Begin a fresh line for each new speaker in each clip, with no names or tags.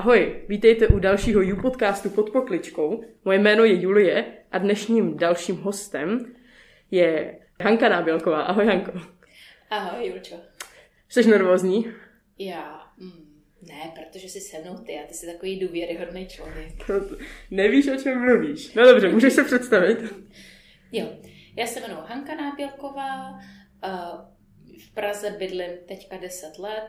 Ahoj, vítejte u dalšího You podcastu pod pokličkou. Moje jméno je Julie a dnešním dalším hostem je Hanka Nábělková. Ahoj Hanko.
Ahoj Julčo.
Jsi nervózní?
Já, mm, ne, protože jsi se mnou ty a ty jsi takový důvěryhodný člověk.
Nevíš, o čem mluvíš. No dobře, můžeš se představit?
Jo, já se jmenuji Hanka Nábělková, v Praze bydlím teďka 10 let,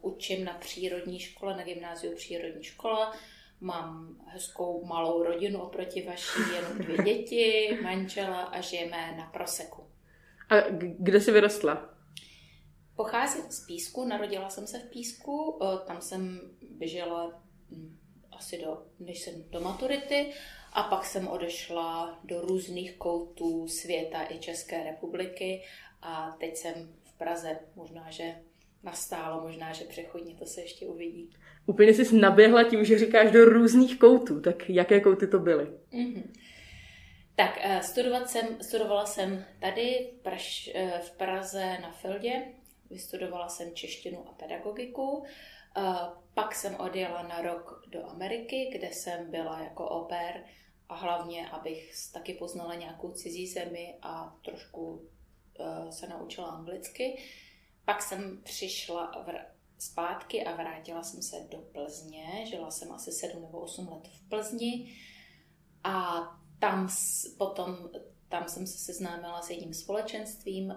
učím na přírodní škole, na gymnáziu přírodní škola, mám hezkou malou rodinu oproti vaší, jenom dvě děti, manžela a žijeme na Proseku.
A kde jsi vyrostla?
Pocházím z Písku, narodila jsem se v Písku, tam jsem běžela hm, asi do, než jsem do maturity a pak jsem odešla do různých koutů světa i České republiky a teď jsem Praze. Možná, že nastálo, možná, že přechodně to se ještě uvidí.
Úplně jsi naběhla tím, že říkáš do různých koutů. Tak jaké kouty to byly? Mm-hmm.
Tak eh, studovat jsem, studovala jsem tady v, Praž, eh, v Praze na Fildě. Vystudovala jsem češtinu a pedagogiku. Eh, pak jsem odjela na rok do Ameriky, kde jsem byla jako pair a hlavně, abych taky poznala nějakou cizí zemi a trošku se naučila anglicky. Pak jsem přišla v, zpátky a vrátila jsem se do Plzně. Žila jsem asi 7 nebo 8 let v Plzni a tam potom tam jsem se seznámila s jedním společenstvím, uh,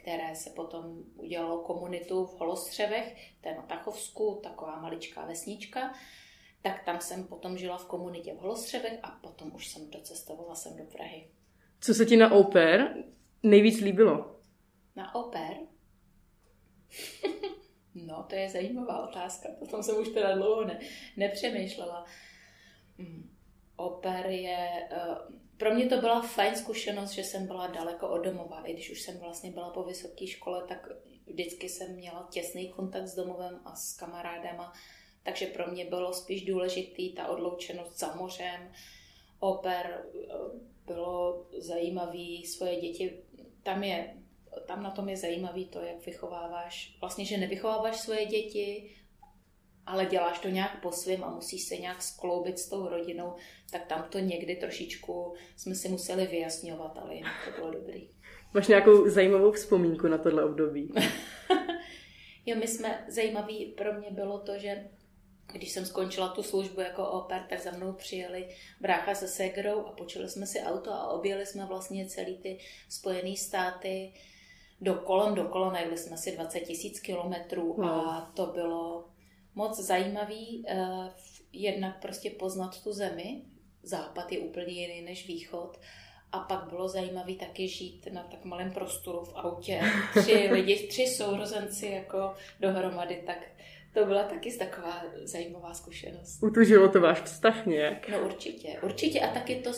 které se potom udělalo komunitu v Holostřevech, to je na Tachovsku, taková maličká vesnička tak tam jsem potom žila v komunitě v Holostřevech a potom už jsem docestovala sem do Prahy.
Co se ti na oper nejvíc líbilo?
Na oper? no, to je zajímavá otázka. Potom jsem už teda dlouho ne, nepřemýšlela. Hmm. Oper je... Uh, pro mě to byla fajn zkušenost, že jsem byla daleko od domova. I když už jsem vlastně byla po vysoké škole, tak vždycky jsem měla těsný kontakt s domovem a s kamarádama takže pro mě bylo spíš důležitý ta odloučenost za mořem. Oper eh, bylo zajímavý, svoje děti, tam je tam na tom je zajímavý to, jak vychováváš, vlastně, že nevychováváš svoje děti, ale děláš to nějak po svém a musíš se nějak skloubit s tou rodinou, tak tam to někdy trošičku jsme si museli vyjasňovat, ale jinak to bylo dobrý.
Máš nějakou zajímavou vzpomínku na tohle období?
jo, my jsme, zajímavý pro mě bylo to, že když jsem skončila tu službu jako oper, tak za mnou přijeli brácha se segrou a počuli jsme si auto a objeli jsme vlastně celý ty Spojené státy do kolem do kolem, najeli jsme si 20 tisíc kilometrů wow. a to bylo moc zajímavý uh, jednak prostě poznat tu zemi. Západ je úplně jiný než východ. A pak bylo zajímavé taky žít na tak malém prostoru v autě. Tři lidi, tři sourozenci jako dohromady, tak to byla taky taková zajímavá zkušenost.
Utužilo to váš vztah nějak?
No určitě, určitě a taky to...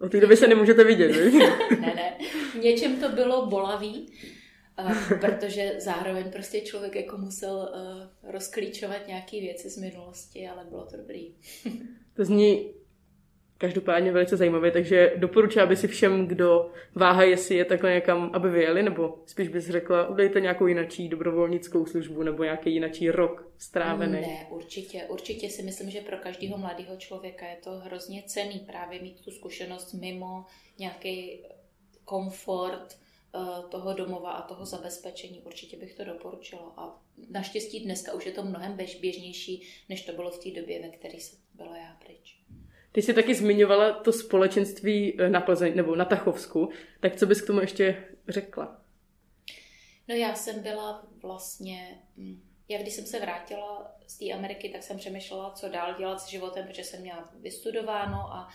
O té doby se nemůžete vidět,
ne, ne. V něčem to bylo bolavý, uh, protože zároveň prostě člověk jako musel uh, rozklíčovat nějaké věci z minulosti, ale bylo to dobrý.
to zní každopádně velice zajímavé, takže doporučuji, aby si všem, kdo váha, jestli je takhle někam, aby vyjeli, nebo spíš bys řekla, udejte nějakou jinačí dobrovolnickou službu nebo nějaký jinačí rok strávený.
Ne, určitě, určitě si myslím, že pro každého mladého člověka je to hrozně cený právě mít tu zkušenost mimo nějaký komfort eh, toho domova a toho zabezpečení. Určitě bych to doporučila. A naštěstí dneska už je to mnohem běžnější, než to bylo v té době, ve které byla já pryč.
Ty jsi taky zmiňovala to společenství eh, na Plzeň, nebo na Tachovsku, tak co bys k tomu ještě řekla?
No já jsem byla vlastně, hm, já když jsem se vrátila z té Ameriky, tak jsem přemýšlela, co dál dělat s životem, protože jsem měla vystudováno a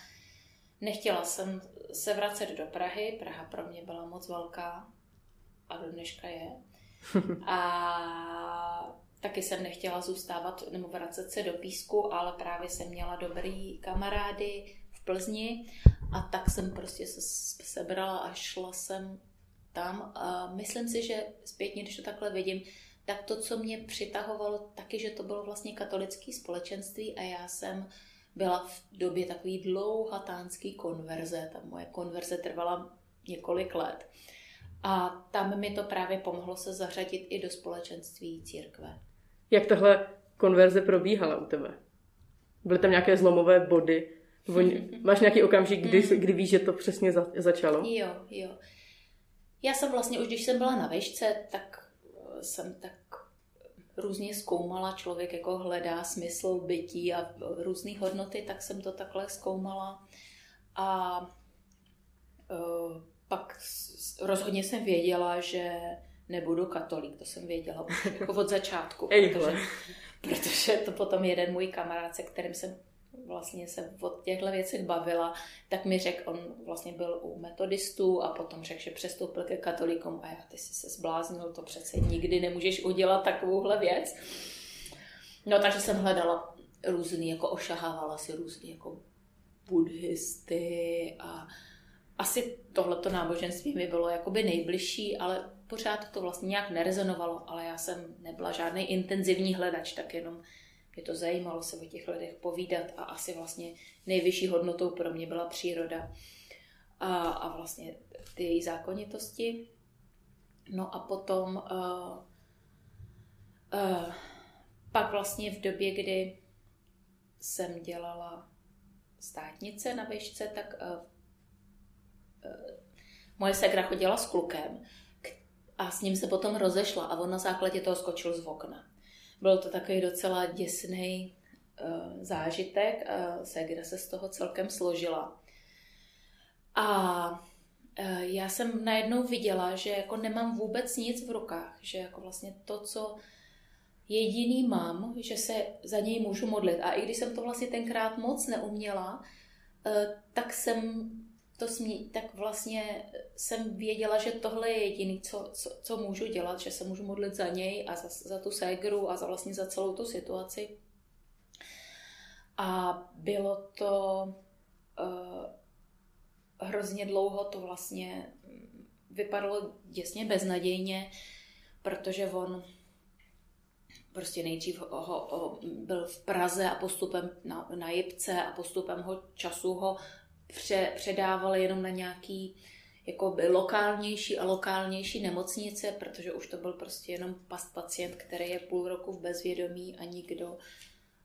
nechtěla jsem se vracet do Prahy. Praha pro mě byla moc velká a do dneška je. A Taky jsem nechtěla zůstávat nebo vracet se do písku, ale právě jsem měla dobrý kamarády v Plzni a tak jsem prostě se sebrala a šla jsem tam. A myslím si, že zpětně, když to takhle vidím, tak to, co mě přitahovalo, taky, že to bylo vlastně katolické společenství a já jsem byla v době takový dlouhatánský konverze. Ta moje konverze trvala několik let. A tam mi to právě pomohlo se zařadit i do společenství církve.
Jak tohle konverze probíhala u tebe? Byly tam nějaké zlomové body? Máš nějaký okamžik, kdy, hmm. kdy víš, že to přesně za, začalo?
Jo, jo. Já jsem vlastně, už když jsem byla na vešce, tak eh, jsem tak různě zkoumala, člověk jako hledá smysl bytí a různé hodnoty, tak jsem to takhle zkoumala. A uh, pak rozhodně jsem věděla, že nebudu katolík, to jsem věděla jako od začátku, protože, protože to potom jeden můj kamarád, se kterým jsem vlastně se o těchto věcech bavila, tak mi řekl, on vlastně byl u metodistů a potom řekl, že přestoupil ke katolíkům a já, ty jsi se zbláznil, to přece nikdy nemůžeš udělat takovouhle věc. No takže jsem hledala různý, jako ošahávala si různý jako buddhisty a asi tohleto náboženství mi bylo jakoby nejbližší, ale pořád to vlastně nějak nerezonovalo, ale já jsem nebyla žádný intenzivní hledač, tak jenom mě to zajímalo se o těch lidech povídat a asi vlastně nejvyšší hodnotou pro mě byla příroda a, a vlastně ty její zákonitosti. No a potom uh, uh, pak vlastně v době, kdy jsem dělala státnice na výšce, tak uh, moje segra chodila s klukem a s ním se potom rozešla a on na základě toho skočil z okna. Byl to takový docela děsný uh, zážitek, uh, Segra se z toho celkem složila. A uh, já jsem najednou viděla, že jako nemám vůbec nic v rukách, že jako vlastně to, co jediný mám, že se za něj můžu modlit. A i když jsem to vlastně tenkrát moc neuměla, tak jsem to smí, tak vlastně jsem věděla, že tohle je jediný, co, co, co můžu dělat, že se můžu modlit za něj a za, za tu ségru a za vlastně za celou tu situaci. A bylo to uh, hrozně dlouho, to vlastně vypadalo děsně beznadějně, protože on prostě nejdřív ho, ho, ho, byl v Praze a postupem na, na Jipce a postupem ho času ho pře, předávali jenom na nějaký jako lokálnější a lokálnější nemocnice, protože už to byl prostě jenom past pacient, který je půl roku v bezvědomí a nikdo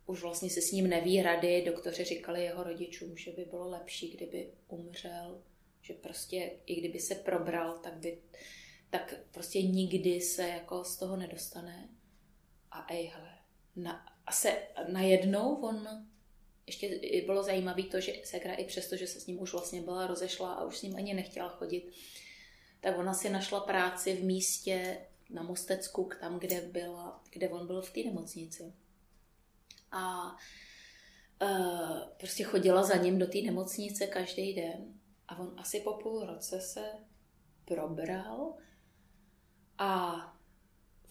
už vlastně se s ním neví rady. Doktoři říkali jeho rodičům, že by bylo lepší, kdyby umřel, že prostě i kdyby se probral, tak by tak prostě nikdy se jako z toho nedostane. A ej, hele, na, a se najednou on ještě bylo zajímavé to, že Segra i přesto, že se s ním už vlastně byla rozešla a už s ním ani nechtěla chodit, tak ona si našla práci v místě na Mostecku, tam, kde, byla, kde on byl v té nemocnici. A uh, prostě chodila za ním do té nemocnice každý den. A on asi po půl roce se probral a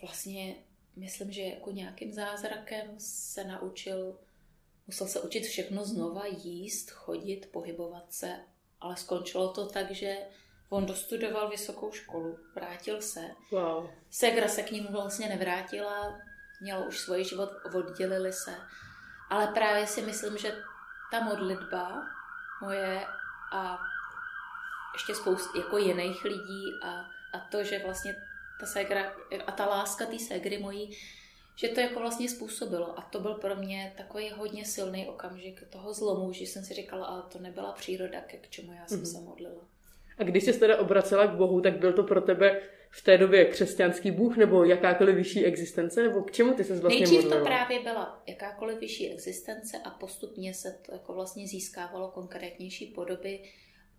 vlastně myslím, že jako nějakým zázrakem se naučil Musel se učit všechno znova, jíst, chodit, pohybovat se, ale skončilo to tak, že on dostudoval vysokou školu, vrátil se.
Wow.
Segra se k němu vlastně nevrátila, měla už svůj život, oddělili se. Ale právě si myslím, že ta modlitba moje a ještě spoustu jako jiných lidí a, a to, že vlastně ta segra a ta láska té segry mojí že to jako vlastně způsobilo. A to byl pro mě takový hodně silný okamžik toho zlomu, že jsem si říkala, ale to nebyla příroda, ke k čemu já jsem mm-hmm. se modlila.
A když jsi teda obracela k Bohu, tak byl to pro tebe v té době křesťanský Bůh nebo jakákoliv vyšší existence, nebo k čemu ty se vlastně
Nejdřív
modlila?
to právě byla jakákoliv vyšší existence a postupně se to jako vlastně získávalo konkrétnější podoby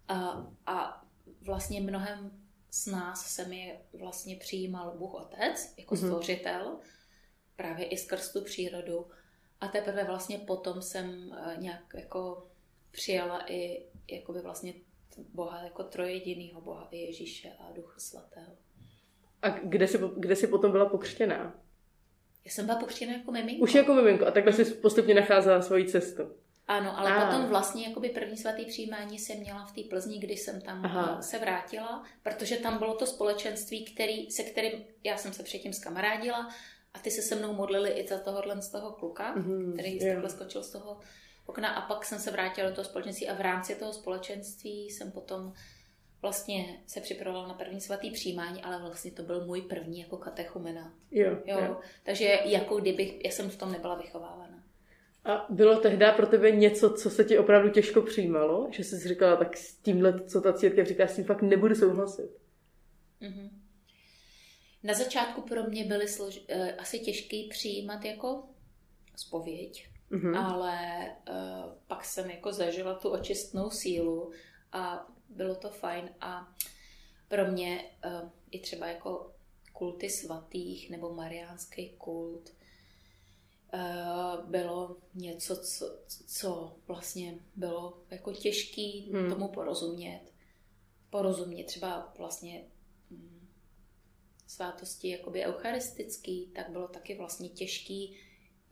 a, a vlastně mnohem z nás se mi vlastně přijímal Bůh Otec jako mm-hmm. stvořitel, právě i skrz tu přírodu. A teprve vlastně potom jsem eh, nějak jako přijala i jakoby vlastně Boha jako trojedinýho Boha i Ježíše a Ducha Svatého.
A kde jsi, kde jsi potom byla pokřtěná?
Já jsem byla pokřtěná jako miminko.
Už jako miminko a takhle jsi postupně nacházela svoji cestu.
Ano, ale a. potom vlastně jakoby první svatý přijímání jsem měla v té Plzni, kdy jsem tam Aha. Eh, se vrátila, protože tam bylo to společenství, který, se kterým já jsem se předtím skamarádila a ty se se mnou modlili i za tohohle z toho kluka, mm-hmm, který yeah. takhle skočil z toho okna a pak jsem se vrátila do toho společenství a v rámci toho společenství jsem potom vlastně se připravoval na první svatý přijímání, ale vlastně to byl můj první jako katechumenát.
Jo,
Jo,
jo.
takže jako kdybych, já jsem v tom nebyla vychovávána.
A bylo tehdy pro tebe něco, co se ti opravdu těžko přijímalo? Že jsi si říkala, tak s tímhle, co ta církev říká, s tím fakt nebudu souhlasit.
Mhm. Na začátku pro mě byly slož... eh, asi těžký přijímat jako spověď,
Mhm.
ale uh, pak jsem jako zažila tu očistnou sílu a bylo to fajn a pro mě uh, i třeba jako kulty svatých nebo mariánský kult uh, bylo něco, co, co vlastně bylo jako těžký
Hmm.
tomu porozumět. Porozumět třeba vlastně svátosti jakoby eucharistický, tak bylo taky vlastně těžký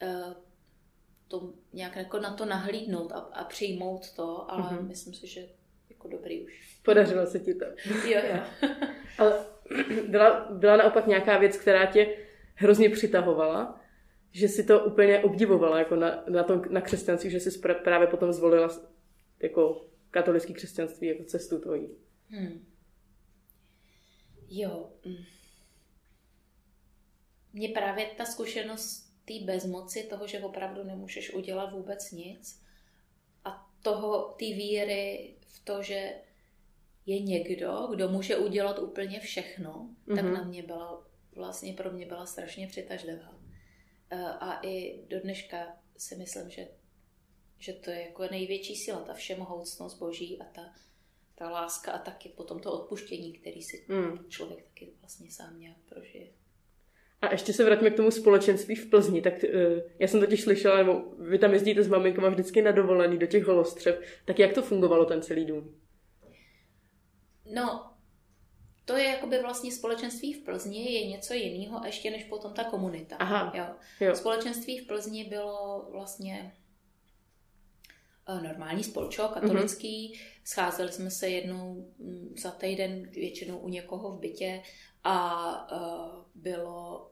uh, to nějak jako na to nahlídnout a, a přijmout to, ale
Mhm.
myslím si, že jako dobrý už.
Podařilo se ti to.
Jo, jo.
Ale byla, byla naopak nějaká věc, která tě hrozně přitahovala, že si to úplně obdivovala jako na, na, tom, na křesťanství, že jsi právě potom zvolila jako katolický křesťanství jako cestu tvojí.
Hmm. Jo. mm. Mně právě ta zkušenost té bezmoci, toho, že opravdu nemůžeš udělat vůbec nic a toho, té víry v to, že je někdo, kdo může udělat úplně všechno, mm-hmm. tak
Mhm.
na mě byla, vlastně pro mě byla strašně přitažlivá. Eh, A i do dneška si myslím, že, že to je jako největší síla, ta všemohoucnost Boží a ta, ta láska a taky potom to odpuštění, který si
Mm.
člověk taky vlastně sám nějak prožije.
A ještě se vraťme k tomu společenství v Plzni. Tak uh, já jsem totiž slyšela, nebo vy tam jezdíte s maminkama vždycky na dovolený do těch holostřev. Tak jak to fungovalo, ten celý dům?
No, to je jakoby vlastně společenství v Plzni je něco jiného ještě než potom ta komunita.
Aha,
Jo.
jo.
Společenství v Plzni bylo vlastně eh, normální spolčo, katolický. Mm-hmm. Scházeli jsme se jednou mm, za týden, většinou u někoho v bytě a uh, bylo,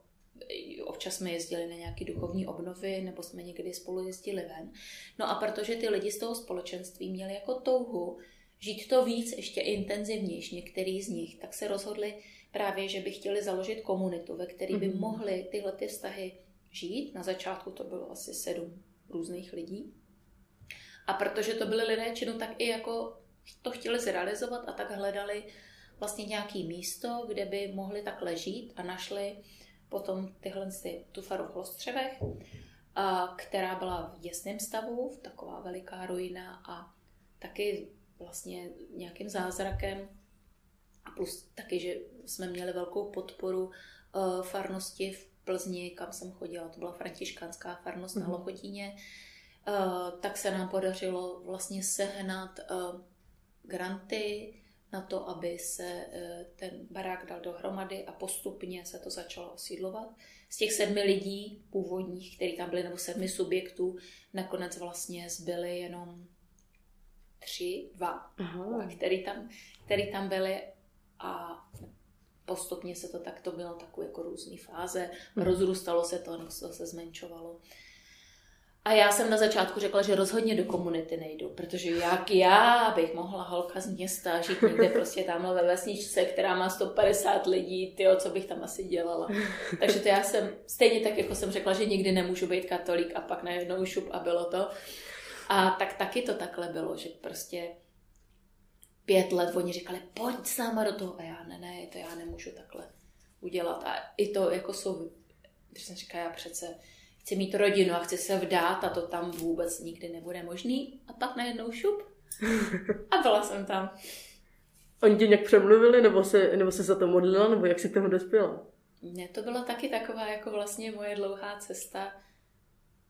občas jsme jezdili na nějaké duchovní obnovy nebo jsme někdy spolu jezdili ven. No a protože ty lidi z toho společenství měli jako touhu žít to víc, ještě intenzivnější, některý z nich, tak se rozhodli právě, že by chtěli založit komunitu, ve které by
Mhm.
mohli tyhle ty vztahy žít. Na začátku to bylo asi sedm různých lidí. A protože to byly lidé činu, tak i jako to chtěli zrealizovat a tak hledali vlastně nějaký místo, kde by mohli takhle žít a našli potom tyhle ty, tu faru v Hlostřevech, a, která byla v děsném stavu, taková veliká ruina a taky vlastně nějakým zázrakem a plus taky, že jsme měli velkou podporu uh, farnosti v Plzni, kam jsem chodila, to byla františkánská farnost mm-hmm. na
Mhm.
Lochotíně, uh, tak se nám podařilo vlastně sehnat uh, granty na to, aby se uh, ten barák dal dohromady a postupně se to začalo osídlovat. Z těch sedmi lidí původních, kteří tam byli, nebo sedmi subjektů, nakonec vlastně zbyly jenom tři, dva,
Aha.
který tam, který tam byli a postupně se to tak, to bylo takové jako různé fáze, rozrůstalo se to, nebo to se zmenšovalo. A já jsem na začátku řekla, že rozhodně do komunity nejdu, protože jak já bych mohla holka z města žít někde prostě tamhle ve vesničce, která má 150 lidí, tyjo, co bych tam asi dělala. Takže to já jsem, stejně tak jako jsem řekla, že nikdy nemůžu být katolík a pak najednou šup a bylo to. A tak taky to takhle bylo, že prostě pět let oni říkali, pojď s náma do toho. A já, ne, ne, to já nemůžu takhle udělat. A i to jako jsou, když jsem říkala, já přece chci mít rodinu a chci se vdát a to tam vůbec nikdy nebude možný. A pak najednou šup. A byla jsem tam.
Oni tě nějak přemluvili, nebo se, nebo se za to modlila, nebo jak si k tomu dospěla?
Ne, to byla taky taková jako vlastně moje dlouhá cesta.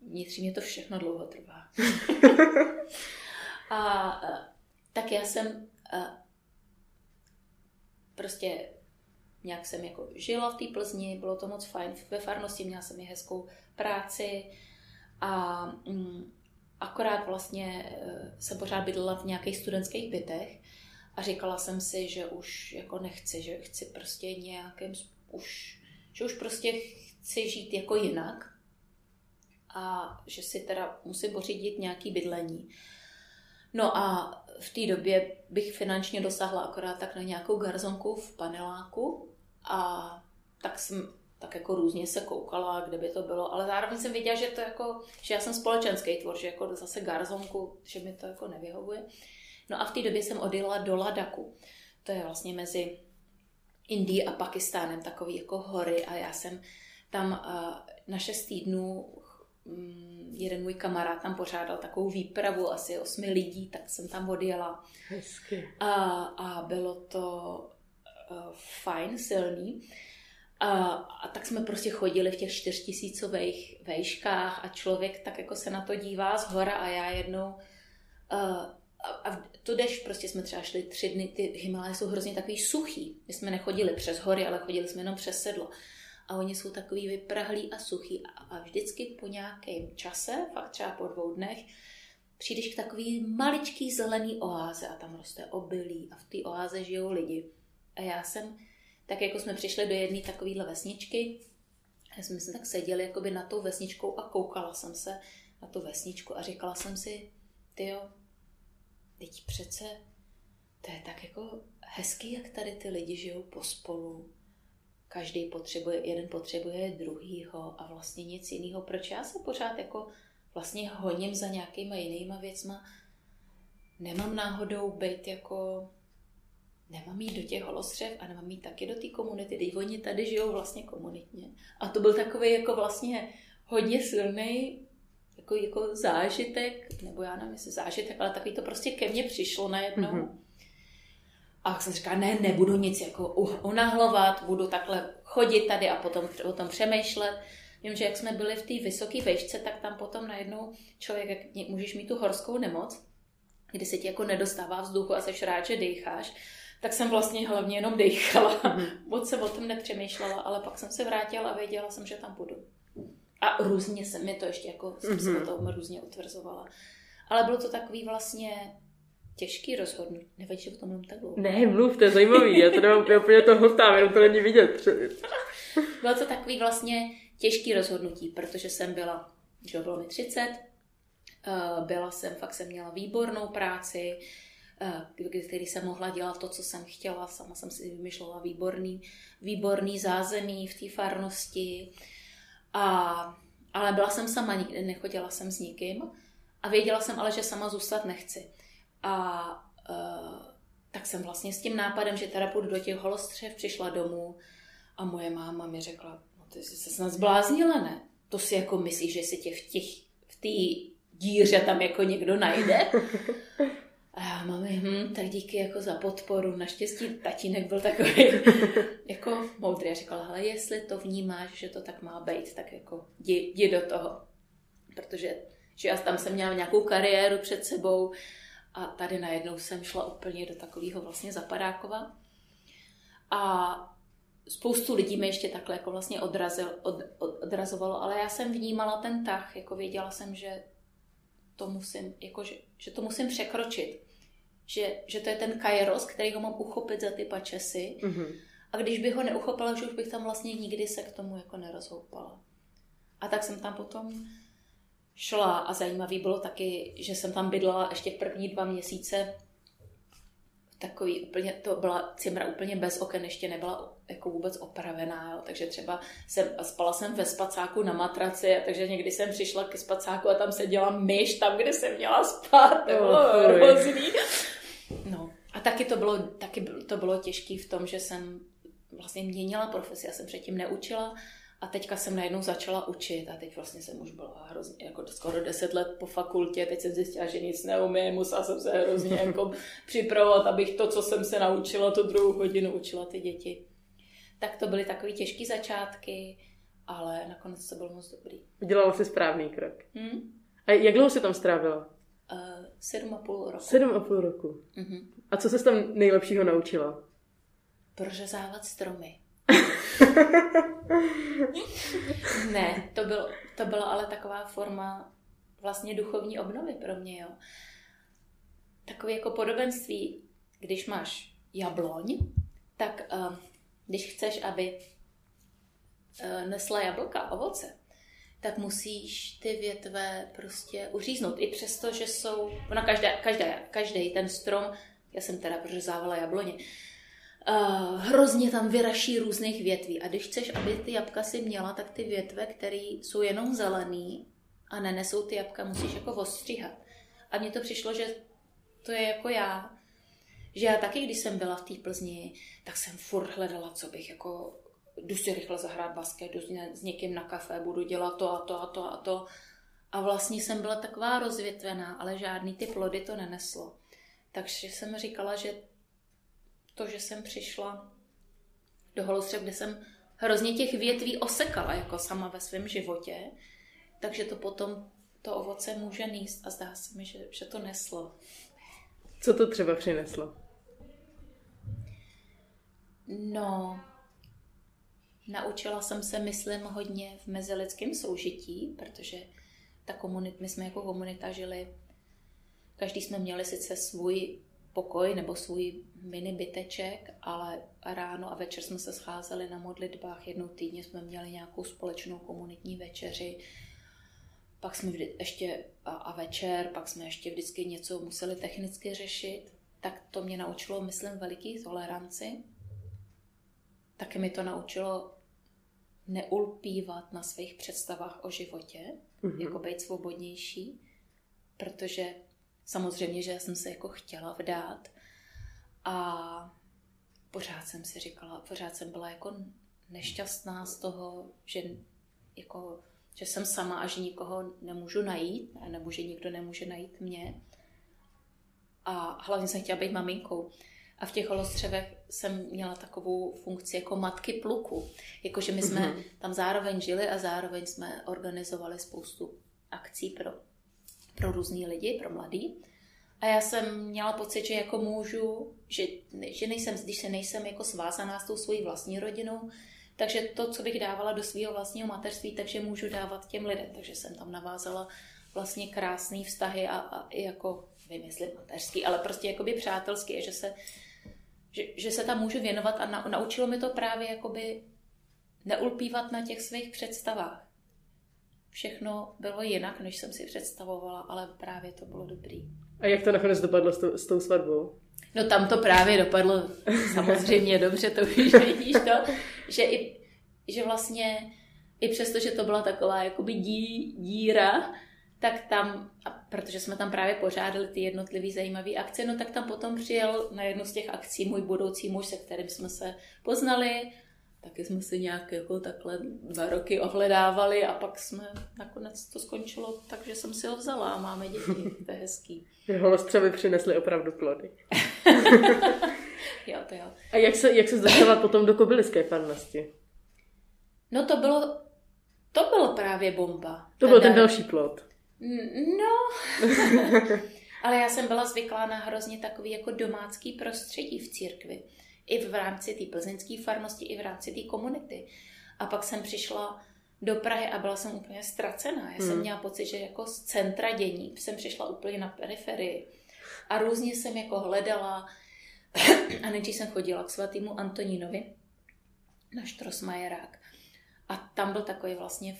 Vnitřně to všechno dlouho trvá. a eh, tak já jsem eh, prostě nějak jsem jako žila v té Plzni, bylo to moc fajn. Ve farnosti měla jsem i hezkou práci a mm, akorát vlastně eh, jsem pořád bydlela v nějakých studentských bytech a říkala jsem si, že už jako nechci, že chci prostě nějakým, už, že už prostě chci žít jako jinak a že si teda musím pořídit nějaký bydlení. No a v té době bych finančně dosáhla akorát tak na nějakou garzonku v paneláku a tak jsem tak jako různě se koukala, kde by to bylo, ale zároveň jsem viděla, že to jako, že já jsem společenský tvor, že jako zase garzonku, že mi to jako nevyhovuje. No a v té době jsem odjela do Ladaku. To je vlastně mezi Indií a Pakistánem takový jako hory a já jsem tam na šest týdnů um, jeden můj kamarád tam pořádal takovou výpravu asi osmi lidí, tak jsem tam odjela.
Hezky.
A, a bylo to uh, fajn, silný. A, a tak jsme prostě chodili v těch čtyřtisícových vejškách a člověk tak jako se na to dívá z hora a já jednou uh, a, a to jdeš, prostě jsme třeba šli tři dny, ty Himalaje jsou hrozně takový suchý. My jsme nechodili přes hory, ale chodili jsme jenom přes sedlo. A oni jsou takový vyprahlí a suchý. A, a vždycky po nějakém čase, fakt třeba po dvou dnech, přijdeš k takový maličký zelený oáze a tam roste obilí a v té oáze žijou lidi. A já jsem tak jako jsme přišli do jedné takovéhle vesničky, já jsme se tak seděli jakoby na tou vesničkou a koukala jsem se na tu vesničku a říkala jsem si, ty jo, teď přece to je tak jako hezký, jak tady ty lidi žijou pospolu. Každý potřebuje, jeden potřebuje druhýho a vlastně nic jiného. Proč já se pořád jako vlastně honím za nějakýma jinýma věcma? Nemám náhodou být jako nemám jít do těch holostřev a nemám jít taky do té komunity, teď oni tady žijou vlastně komunitně. A to byl takový jako vlastně hodně silný jako, jako zážitek, nebo já nevím, jestli zážitek, ale takový to prostě ke mně přišlo najednou. Mm-hmm. A jsem říkala, ne, nebudu nic jako unahlovat, budu takhle chodit tady a potom o tom přemýšlet. Vím, že jak jsme byli v té vysoké vejšce, tak tam potom najednou člověk, jak můžeš mít tu horskou nemoc, kdy se ti jako nedostává vzduchu a seš rád, že dýcháš tak jsem vlastně hlavně jenom dechala. Mm-hmm. Moc jsem o tom nepřemýšlela, ale pak jsem se vrátila a věděla jsem, že tam budu. A různě se mi to ještě jako, jsem mm-hmm. se o mhm. tom různě utvrzovala. Ale bylo to takový vlastně těžký rozhodnutí. Nevadí, že o tom mluvím tak dlouho.
Ne, mluv, to je zajímavý. Já to nemám, já úplně to hltám, jenom to není vidět.
bylo to takový vlastně těžký rozhodnutí, protože jsem byla, že bylo mi 30, eh, byla jsem, fakt jsem měla výbornou práci, který jsem mohla dělat to, co jsem chtěla. Sama jsem si vymýšlela výborný, výborný zázemí v té farnosti. A, ale byla jsem sama, nikdy nechodila jsem s nikým. A věděla jsem ale, že sama zůstat nechci. A uh, tak jsem vlastně s tím nápadem, že teda půjdu do těch holostřev, přišla domů a moje máma mi řekla, no ty jsi se snad zbláznila, ne? To si jako myslíš, že si tě v těch v té díře tam jako někdo najde? A já, mami, hm, tak díky jako za podporu. Naštěstí tatínek byl takový jako moudrý a říkal, hele, jestli to vnímáš, že to tak má být, tak jako jdi, jdi do toho. Protože že já tam jsem měla nějakou kariéru před sebou a tady najednou jsem šla úplně do takového vlastně zapadákova. A spoustu lidí mi ještě takhle jako vlastně odrazil, od, od, odrazovalo, ale já jsem vnímala ten tah, jako věděla jsem, že to musím, jako, že, že to musím překročit že, že to je ten kairos, který ho mám uchopit za ty pačesy. Mm-hmm. A když bych ho neuchopila, že už bych tam vlastně nikdy se k tomu jako nerozhoupala. A tak jsem tam potom šla a zajímavý bylo taky, že jsem tam bydlela ještě první dva měsíce takový úplně, to byla cimra úplně bez oken, ještě nebyla jako vůbec opravená, jo. takže třeba jsem, spala jsem ve spacáku na matraci, takže někdy jsem přišla ke spacáku a tam seděla myš tam, kde jsem měla spát, to bylo oh, hrozný. No a taky to bylo, taky to bylo těžké v tom, že jsem vlastně měnila profesi, já jsem předtím neučila a teďka jsem najednou začala učit a teď vlastně jsem už byla hrozně, jako skoro deset let po fakultě, teď jsem zjistila, že nic neumím, musela jsem se hrozně jako připravovat, abych to, co jsem se naučila, tu druhou hodinu učila ty děti. Tak to byly takové těžké začátky, ale nakonec to bylo moc dobrý.
Udělala jsi správný krok. Hmm? A jak dlouho jsi tam strávila?
Uh, sedm a půl roku.
Sedm a půl roku. Uh-huh. A co se tam nejlepšího naučila?
Prořezávat stromy. ne, to, byl, to byla ale taková forma vlastně duchovní obnovy pro mě, jo. Takové jako podobenství, když máš jabloň, tak uh, když chceš, aby uh, nesla jablka, ovoce, tak musíš ty větve prostě uříznout. I přesto, že jsou, ona každá, každá, každý ten strom, já jsem teda prořezávala jabloně, uh, hrozně tam vyraší různých větví. A když chceš, aby ty jabka si měla, tak ty větve, které jsou jenom zelený a nenesou ty jabka, musíš jako ostříhat. A mně to přišlo, že to je jako já, že já taky, když jsem byla v té Plzni, tak jsem furt hledala, co bych jako, jdu si rychle zahrát basket, jdu s někým na kafe, budu dělat to a to a to a to. A vlastně jsem byla taková rozvětvená, ale žádný ty plody to neneslo. Takže jsem říkala, že to, že jsem přišla do holostřeb, kde jsem hrozně těch větví osekala jako sama ve svém životě, takže to potom to ovoce může níst a zdá se mi, že, že to neslo.
Co to třeba přineslo?
No, naučila jsem se, myslím, hodně v mezilidském soužití, protože ta komunit, my jsme jako komunita žili, každý jsme měli sice svůj pokoj nebo svůj mini byteček, ale ráno a večer jsme se scházeli na modlitbách. Jednou týdně jsme měli nějakou společnou komunitní večeři. Pak jsme vždy, ještě a, a večer, pak jsme ještě vždycky něco museli technicky řešit. Tak to mě naučilo, myslím, veliký toleranci. Taky mi to naučilo neulpívat na svých představách o životě, mm-hmm. jako být svobodnější, protože Samozřejmě, že jsem se jako chtěla vdát a pořád jsem si říkala, pořád jsem byla jako nešťastná z toho, že jako že jsem sama a že nikoho nemůžu najít, nebo že nikdo nemůže najít mě. A hlavně jsem chtěla být maminkou. A v těch holostřevech jsem měla takovou funkci jako matky pluku. Jakože my jsme mm-hmm. tam zároveň žili a zároveň jsme organizovali spoustu akcí pro pro různý lidi, pro mladý. A já jsem měla pocit, že jako můžu, že, že nejsem, když se nejsem jako svázaná s tou svojí vlastní rodinou, takže to, co bych dávala do svého vlastního mateřství, takže můžu dávat těm lidem. Takže jsem tam navázala vlastně krásné vztahy a, a i jako, vymyslit mateřský, ale prostě jakoby přátelský, že se, že, že se tam můžu věnovat a na, naučilo mi to právě jakoby neulpívat na těch svých představách všechno bylo jinak, než jsem si představovala, ale právě to bylo dobrý.
A jak to nakonec dopadlo s, to, s tou svatbou?
No tam to právě dopadlo samozřejmě dobře, to už vidíš to, že, i, že vlastně i přesto, že to byla taková jakoby dí, díra, tak tam, a protože jsme tam právě pořádali ty jednotlivé zajímavé akce, no tak tam potom přijel na jednu z těch akcí můj budoucí muž, se kterým jsme se poznali taky jsme si nějak jako takhle dva roky ohledávali a pak jsme nakonec to skončilo takže jsem si ho vzala a máme děti. To je hezký.
Holostřevy přinesly opravdu plody.
jo, to jo.
A jak se, jak se dostala potom do kobyliské farnosti?
No to bylo, to bylo právě bomba.
To byl ten další plod.
No, ale já jsem byla zvyklá na hrozně takový jako domácký prostředí v církvi i v rámci té plzeňské farnosti, i v rámci té komunity. A pak jsem přišla do Prahy a byla jsem úplně ztracená. Já jsem hmm. měla pocit, že jako z centra dění jsem přišla úplně na periferii. A různě jsem jako hledala a nejdřív jsem chodila k svatýmu Antonínovi na Štrosmajerák. A tam byl takový vlastně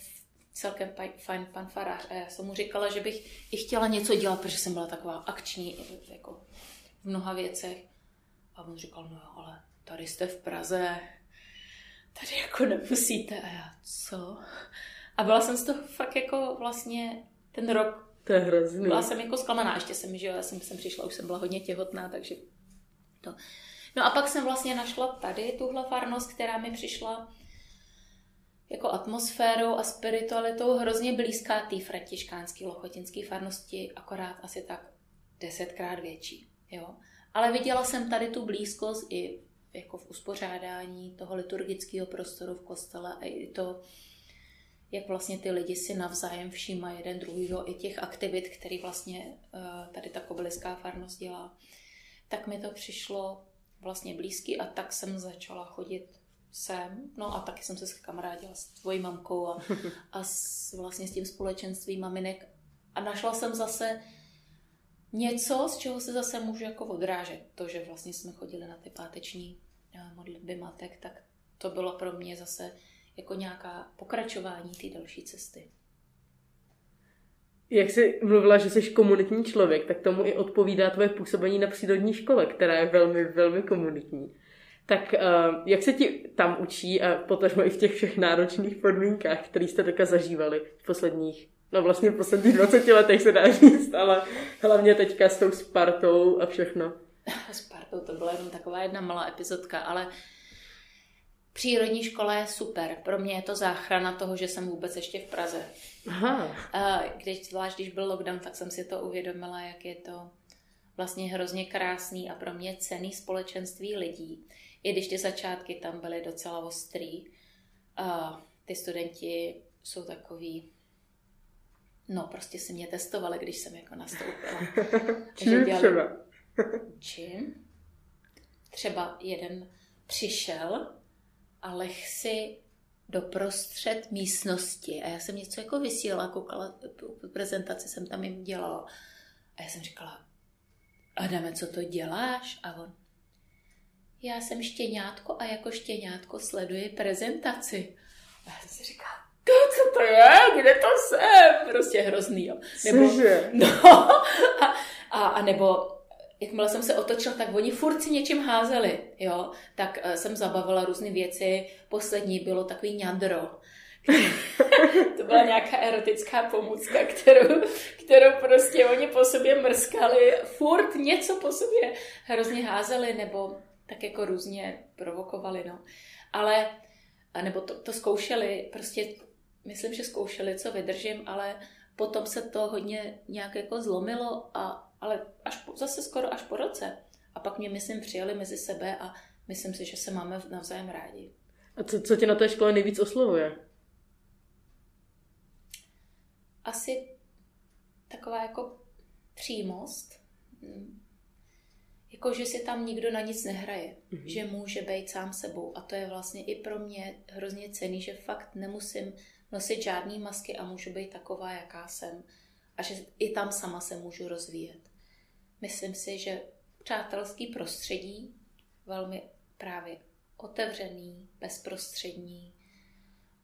celkem fajn pan farář. A já jsem mu říkala, že bych i chtěla něco dělat, protože jsem byla taková akční jako v mnoha věcech. A on říkal, no ale tady jste v Praze, tady jako nemusíte. A já, co? A byla jsem z toho fakt jako vlastně ten rok.
To je hrozný.
Byla jsem jako zklamaná, ještě jsem, že jo, já jsem, jsem přišla, už jsem byla hodně těhotná, takže to. No a pak jsem vlastně našla tady tuhle farnost, která mi přišla jako atmosférou a spiritualitou hrozně blízká té františkánské lochotinské farnosti, akorát asi tak desetkrát větší. Jo? Ale viděla jsem tady tu blízkost i jako v uspořádání toho liturgického prostoru v kostele a i to, jak vlastně ty lidi si navzájem všímají jeden druhýho, i těch aktivit, který vlastně eh, tady ta kobyliská farnost dělá, tak mi to přišlo vlastně blízký a tak jsem začala chodit sem. No a taky jsem se kamarádila s tvojí mamkou a, a s, vlastně s tím společenstvím maminek a našla jsem zase něco, z čeho se zase můžu jako odrážet. To, že vlastně jsme chodili na ty páteční eh, modlitby matek, tak to bylo pro mě zase jako nějaká pokračování té další cesty.
jak jsi mluvila, že jsi komunitní člověk, tak tomu i odpovídá tvoje působení na přírodní škole, která je velmi, velmi komunitní. Tak uh, jak se ti tam učí a potažmo i v těch všech náročných podmínkách, které jste teďka zažívali v posledních, no vlastně v posledních 20 letech se dá říct, ale hlavně teďka s tou Spartou a všechno.
Spartou to byla jenom taková jedna malá epizodka, ale přírodní škola je super. Pro mě je to záchrana toho, že jsem vůbec ještě v Praze. Aha. Když, zvlášť když byl lockdown, tak jsem si to uvědomila, jak je to vlastně hrozně krásný a pro mě cený společenství lidí. I když ty začátky tam byly docela ostrý. A ty studenti jsou takový No, prostě si mě testovali, když jsem jako nastoupila.
Čím dělali... třeba?
Čím? Třeba jeden přišel a leh si doprostřed místnosti a já jsem něco jako vysílala, koukala, prezentaci jsem tam jim dělala a já jsem říkala, Adame, co to děláš? A on, já jsem štěňátko a jako štěňátko sleduji prezentaci. A já jsem si říkala, to, co to je, kde to jsem? Prostě hrozný, jo.
Nebo, Cože?
No, a, a, a nebo jakmile jsem se otočil, tak oni furt si něčím házeli, jo. Tak uh, jsem zabavila různé věci. Poslední bylo takový ňadro. to byla nějaká erotická pomůcka, kterou, kterou prostě oni po sobě mrskali, furt něco po sobě hrozně házeli, nebo tak jako různě provokovali, no. Ale, nebo to, to zkoušeli, prostě myslím, že zkoušeli, co vydržím, ale potom se to hodně nějak jako zlomilo, a, ale až po, zase skoro až po roce. A pak mě, myslím, přijali mezi sebe a myslím si, že se máme navzájem rádi.
A co, co tě na té škole nejvíc oslovuje?
Asi taková jako přímost. Jako, že si tam nikdo na nic nehraje. Mm-hmm. Že může být sám sebou. A to je vlastně i pro mě hrozně cený, že fakt nemusím nosit žádný masky a můžu být taková, jaká jsem. A že i tam sama se můžu rozvíjet. Myslím si, že přátelský prostředí, velmi právě otevřený, bezprostřední,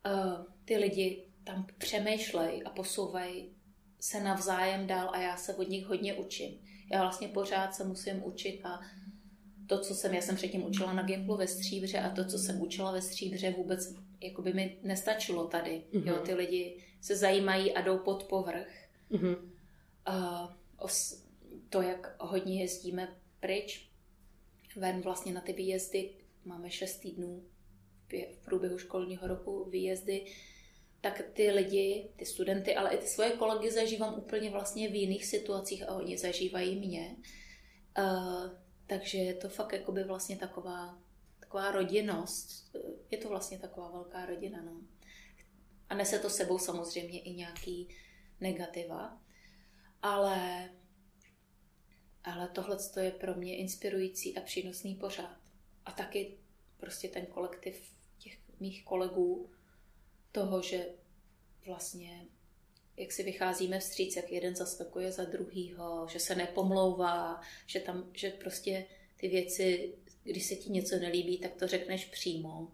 uh, ty lidi tam přemýšlej a posouvají se navzájem dál a já se od nich hodně učím. Já vlastně pořád se musím učit a to, co jsem, já jsem předtím učila na Gimplu ve Stříbře a to, co jsem učila ve Stříbře, vůbec jako by mi nestačilo tady. Mm-hmm. Jo, ty lidi se zajímají a jdou pod povrch. Mm-hmm. Os, to, jak hodně jezdíme pryč, ven vlastně na ty výjezdy, máme šest týdnů v průběhu školního roku výjezdy, tak ty lidi, ty studenty, ale i ty svoje kolegy zažívám úplně vlastně v jiných situacích a oni zažívají mě. Uh, takže je to fakt jakoby vlastně taková, taková rodinnost. Je to vlastně taková velká rodina, no. A nese to sebou samozřejmě i nějaký negativa. Ale, ale tohle je pro mě inspirující a přínosný pořád. A taky prostě ten kolektiv těch mých kolegů, toho, že vlastně jak si vycházíme vstříc, jak jeden zaskakuje za druhýho, že se nepomlouvá, že tam, že prostě ty věci, když se ti něco nelíbí, tak to řekneš přímo.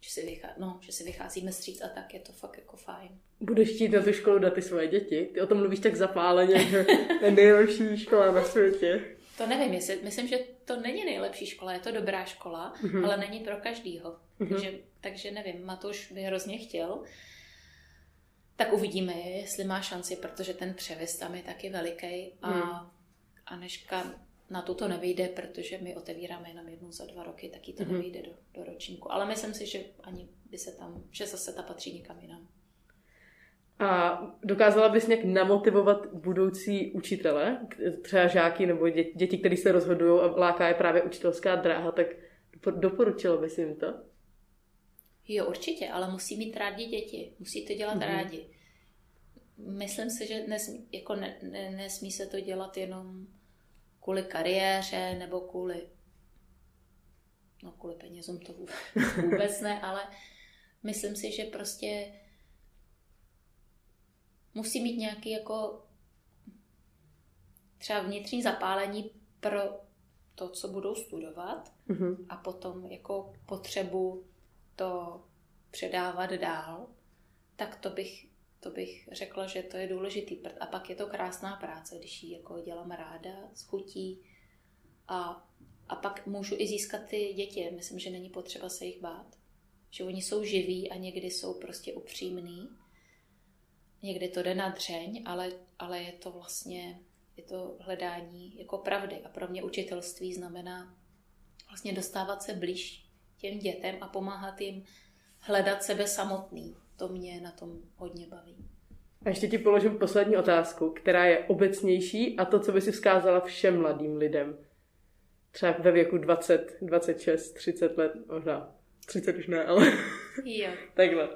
Že si, vychá, no, že si vycházíme vstříc a tak je to fakt jako fajn.
Budeš chtít na tu školu dát ty svoje děti? Ty o tom mluvíš tak zapáleně, že je nejlepší škola na světě.
To nevím, jestli, myslím, že to není nejlepší škola, je to dobrá škola, mm-hmm. ale není pro každýho. Mm-hmm. Takže, takže nevím, Matuš by hrozně chtěl, tak uvidíme, jestli má šanci, protože ten převis tam je taky veliký a, hmm. a Neška na to to nevyjde, protože my otevíráme jenom jednou za dva roky, taky to hmm. nevyjde do, do ročníku. Ale myslím si, že ani by se tam, že zase ta patří někam jinam.
A dokázala bys nějak namotivovat budoucí učitele, třeba žáky nebo děti, děti které se rozhodují a láká je právě učitelská dráha, tak doporučila bys jim to?
Jo, určitě, ale musí mít rádi děti, musí to dělat mm-hmm. rádi. Myslím si, že nesmí, jako ne, ne, nesmí se to dělat jenom kvůli kariéře nebo kvůli no kvůli penězům to vůbec ne, ale myslím si, že prostě musí mít nějaký jako třeba vnitřní zapálení pro to, co budou studovat mm-hmm. a potom jako potřebu to předávat dál, tak to bych to bych řekla, že to je důležitý. A pak je to krásná práce, když ji jako dělám ráda, s chutí. A, a pak můžu i získat ty děti. Myslím, že není potřeba se jich bát. Že oni jsou živí a někdy jsou prostě upřímní. Někdy to jde na dřeň, ale, ale je to vlastně je to hledání jako pravdy. A pro mě učitelství znamená vlastně dostávat se blíž těm dětem a pomáhat jim hledat sebe samotný. To mě na tom hodně baví.
A ještě ti položím poslední otázku, která je obecnější a to, co by si vzkázala všem mladým lidem. Třeba ve věku 20, 26, 30 let, možná 30 už ne, ale
jo.
takhle.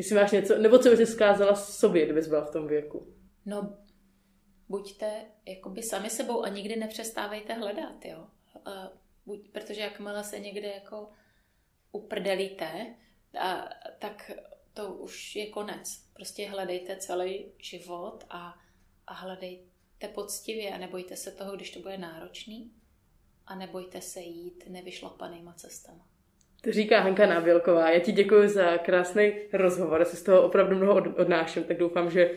Jestli máš něco, nebo co by si vzkázala sobě, kdybys byla v tom věku?
No, buďte jakoby sami sebou a nikdy nepřestávejte hledat, jo. Uh, buď, protože jakmile se někde jako uprdelíte, a, tak to už je konec. Prostě hledejte celý život a, a hledejte poctivě a nebojte se toho, když to bude náročný a nebojte se jít nevyšlapanýma cestama.
To říká Hanka Nábělková. Já ti děkuji za krásný rozhovor. Já si z toho opravdu mnoho odnáším, tak doufám, že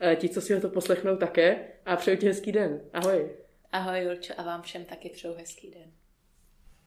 eh, ti, co si ho to poslechnou, také. A přeju ti hezký den. Ahoj.
Ahoj, Julčo, a vám všem taky přeju hezký den.